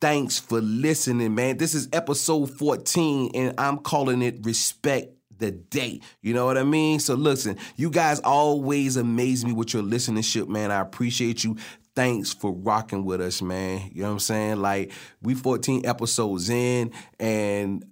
Thanks for listening, man. This is episode 14, and I'm calling it Respect the day. You know what I mean? So listen, you guys always amaze me with your listenership, man. I appreciate you thanks for rocking with us, man. You know what I'm saying? Like we 14 episodes in and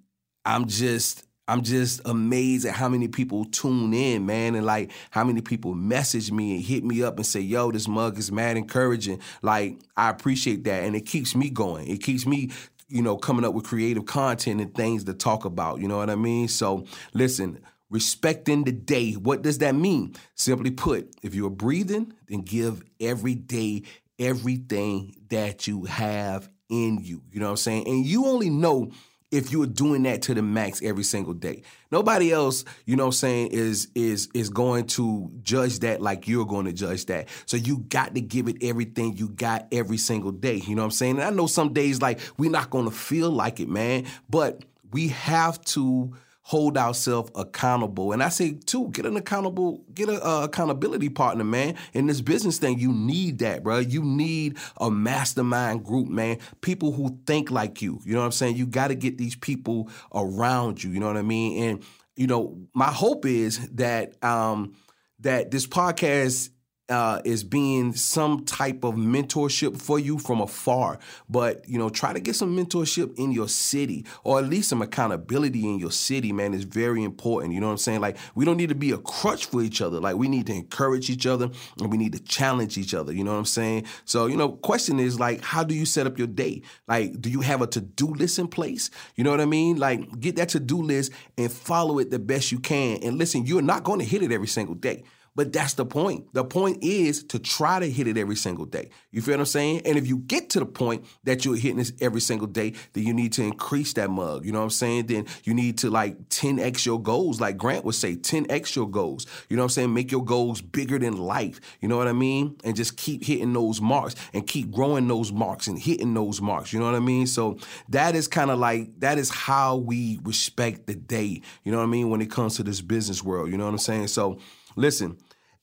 I'm just I'm just amazed at how many people tune in, man, and like how many people message me and hit me up and say, "Yo, this mug is mad encouraging." Like I appreciate that, and it keeps me going. It keeps me, you know, coming up with creative content and things to talk about. You know what I mean? So listen, respecting the day. What does that mean? Simply put, if you're breathing, then give every day everything that you have in you. You know what I'm saying? And you only know if you're doing that to the max every single day. Nobody else, you know what I'm saying, is is is going to judge that like you're going to judge that. So you got to give it everything you got every single day. You know what I'm saying? And I know some days like we're not to feel like it, man, but we have to hold ourselves accountable. And I say too, get an accountable, get an uh, accountability partner, man. In this business thing, you need that, bro. You need a mastermind group, man. People who think like you. You know what I'm saying? You got to get these people around you. You know what I mean? And you know, my hope is that um, that this podcast uh, is being some type of mentorship for you from afar. But you know, try to get some mentorship in your city, or at least some accountability in your city. Man, is very important. You know what I'm saying? Like we don't need to be a crutch for each other. Like we need to encourage each other, and we need to challenge each other. You know what I'm saying? So you know, question is like, how do you set up your day? Like, do you have a to do list in place? You know what I mean? Like, get that to do list and follow it the best you can. And listen, you're not going to hit it every single day. But that's the point. The point is to try to hit it every single day. You feel what I'm saying? And if you get to the point that you're hitting this every single day, then you need to increase that mug. You know what I'm saying? Then you need to like 10x your goals, like Grant would say, 10x your goals. You know what I'm saying? Make your goals bigger than life. You know what I mean? And just keep hitting those marks and keep growing those marks and hitting those marks. You know what I mean? So that is kind of like, that is how we respect the day. You know what I mean? When it comes to this business world. You know what I'm saying? So, Listen,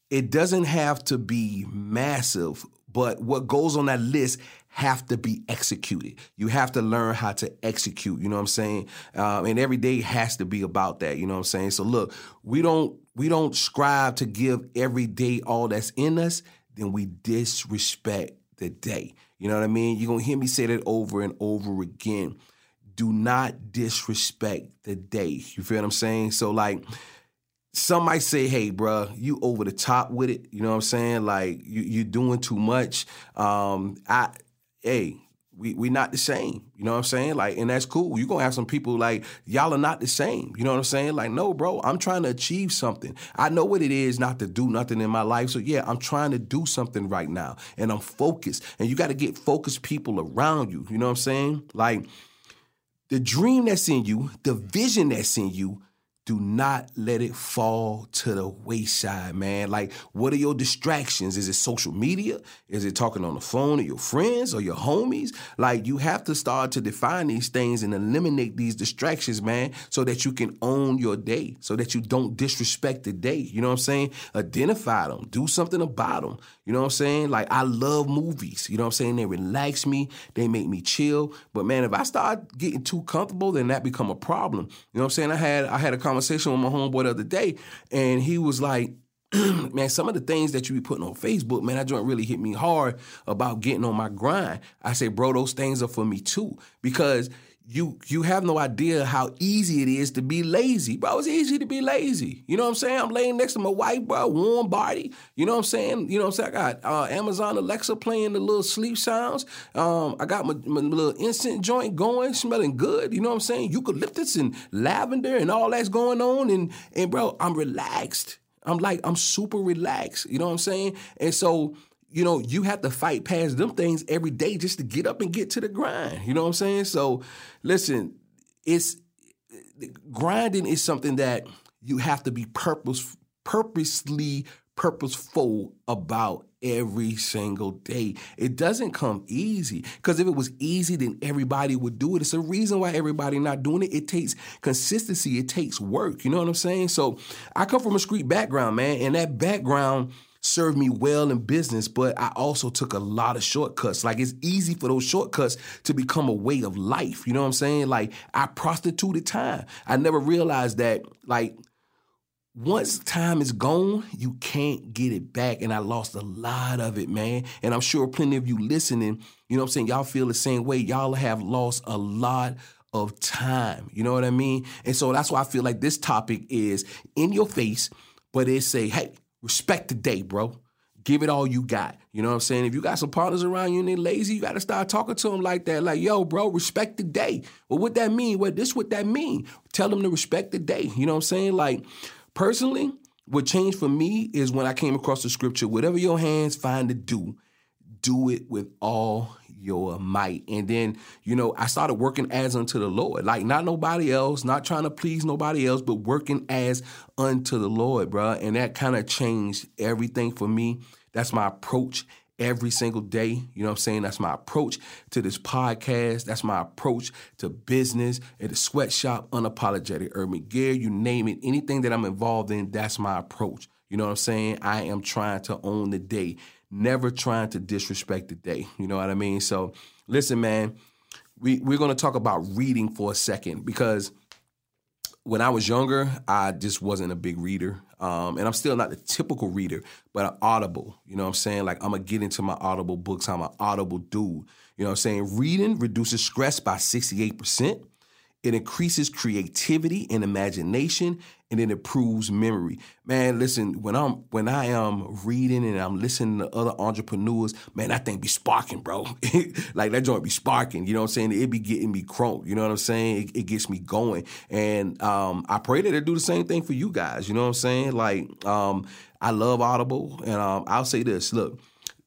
it doesn't have to be massive, but what goes on that list have to be executed. You have to learn how to execute. You know what I'm saying? Um, and every day has to be about that. You know what I'm saying? So look, we don't we don't strive to give every day all that's in us. Then we disrespect the day. You know what I mean? You're gonna hear me say that over and over again. Do not disrespect the day. You feel what I'm saying? So like some might say, "Hey, bro, you over the top with it." You know what I'm saying? Like you you doing too much. Um, I, hey, we we not the same. You know what I'm saying? Like, and that's cool. You're gonna have some people like y'all are not the same. You know what I'm saying? Like, no, bro, I'm trying to achieve something. I know what it is not to do nothing in my life. So yeah, I'm trying to do something right now, and I'm focused. And you got to get focused people around you. You know what I'm saying? Like the dream that's in you, the vision that's in you do not let it fall to the wayside, man. Like, what are your distractions? Is it social media? Is it talking on the phone to your friends or your homies? Like, you have to start to define these things and eliminate these distractions, man, so that you can own your day, so that you don't disrespect the day. You know what I'm saying? Identify them, do something about them. You know what I'm saying? Like, I love movies. You know what I'm saying? They relax me, they make me chill. But man, if I start getting too comfortable, then that become a problem. You know what I'm saying? I had I had a conversation with my homeboy the other day, and he was like, man, some of the things that you be putting on Facebook, man, that joint really hit me hard about getting on my grind. I say, bro, those things are for me too. Because you you have no idea how easy it is to be lazy, bro. It's easy to be lazy. You know what I'm saying? I'm laying next to my wife, bro, warm body. You know what I'm saying? You know what I'm saying? I got uh, Amazon Alexa playing the little sleep sounds. Um, I got my, my, little instant joint going, smelling good. You know what I'm saying? Eucalyptus and lavender and all that's going on, and and bro, I'm relaxed. I'm like I'm super relaxed. You know what I'm saying? And so you know, you have to fight past them things every day just to get up and get to the grind. You know what I'm saying? So, listen, it's grinding is something that you have to be purpose purposely purposeful about every single day. It doesn't come easy because if it was easy, then everybody would do it. It's a reason why everybody not doing it. It takes consistency. It takes work. You know what I'm saying? So I come from a street background, man, and that background served me well in business, but I also took a lot of shortcuts. Like it's easy for those shortcuts to become a way of life. You know what I'm saying? Like I prostituted time. I never realized that like once time is gone, you can't get it back. And I lost a lot of it, man. And I'm sure plenty of you listening, you know what I'm saying? Y'all feel the same way. Y'all have lost a lot of time. You know what I mean? And so that's why I feel like this topic is in your face, but it say, hey, respect the day, bro. Give it all you got. You know what I'm saying? If you got some partners around you and they're lazy, you got to start talking to them like that. Like, yo, bro, respect the day. Well, what that mean? What this what that mean? Tell them to respect the day. You know what I'm saying? Like, Personally, what changed for me is when I came across the scripture, whatever your hands find to do, do it with all your might. And then, you know, I started working as unto the Lord, like not nobody else, not trying to please nobody else, but working as unto the Lord, bro. And that kind of changed everything for me. That's my approach every single day. You know what I'm saying? That's my approach to this podcast. That's my approach to business at the sweatshop, unapologetic urban gear, you name it. Anything that I'm involved in, that's my approach. You know what I'm saying? I am trying to own the day, never trying to disrespect the day. You know what I mean? So listen, man, we, we're going to talk about reading for a second because when I was younger, I just wasn't a big reader. Um, and I'm still not the typical reader, but an audible. You know what I'm saying? Like I'm gonna get into my audible books. I'm an audible dude. You know what I'm saying? Reading reduces stress by 68%. It increases creativity and imagination, and it improves memory. Man, listen, when I'm when I am reading and I'm listening to other entrepreneurs, man, that thing be sparking, bro. like that joint be sparking. You know what I'm saying? It be getting me crunk. You know what I'm saying? It, it gets me going, and um, I pray that it do the same thing for you guys. You know what I'm saying? Like um, I love Audible, and um, I'll say this: look,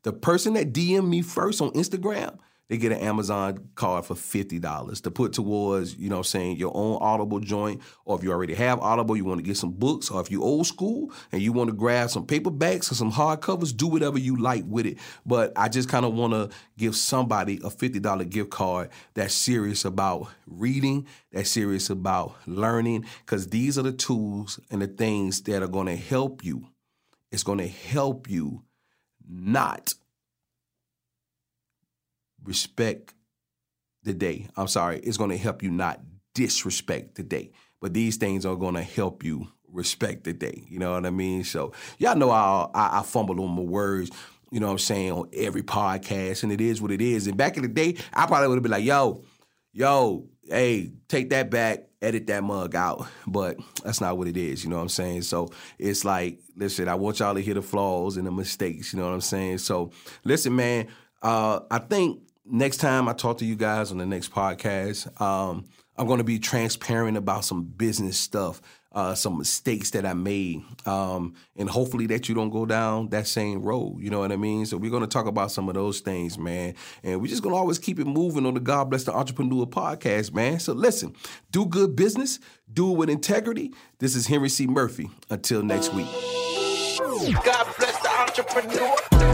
the person that DM me first on Instagram they get an Amazon card for $50 to put towards, you know saying, your own Audible joint. Or if you already have Audible, you want to get some books. Or if you old school and you want to grab some paperbacks or some hardcovers, do whatever you like with it. But I just kind of want to give somebody a $50 gift card that's serious about reading, that's serious about learning, because these are the tools and the things that are going to help you. It's going to help you not respect the day. I'm sorry, it's going to help you not disrespect the day. But these things are going to help you respect the day. You know what I mean? So y'all know I, I, I fumble on my words. You know what I'm saying on every podcast, and it is what it is. And back in the day, I probably would have been like, "Yo, yo, hey, take that back, edit that mug out." But that's not what it is. You know what I'm saying? So it's like, listen, I want y'all to hear the flaws and the mistakes. You know what I'm saying? So listen, man. Uh, I think next time I talk to you guys on the next podcast, um, I'm going to be transparent about some business stuff, uh, some mistakes that I made, um, and hopefully that you don't go down that same road. You know what I mean? So we're going to talk about some of those things, man. And we're just going to always keep it moving on the God Bless the Entrepreneur podcast, man. So listen, do good business, do it with integrity. This is Henry C. Murphy. Until next week. God bless the entrepreneur.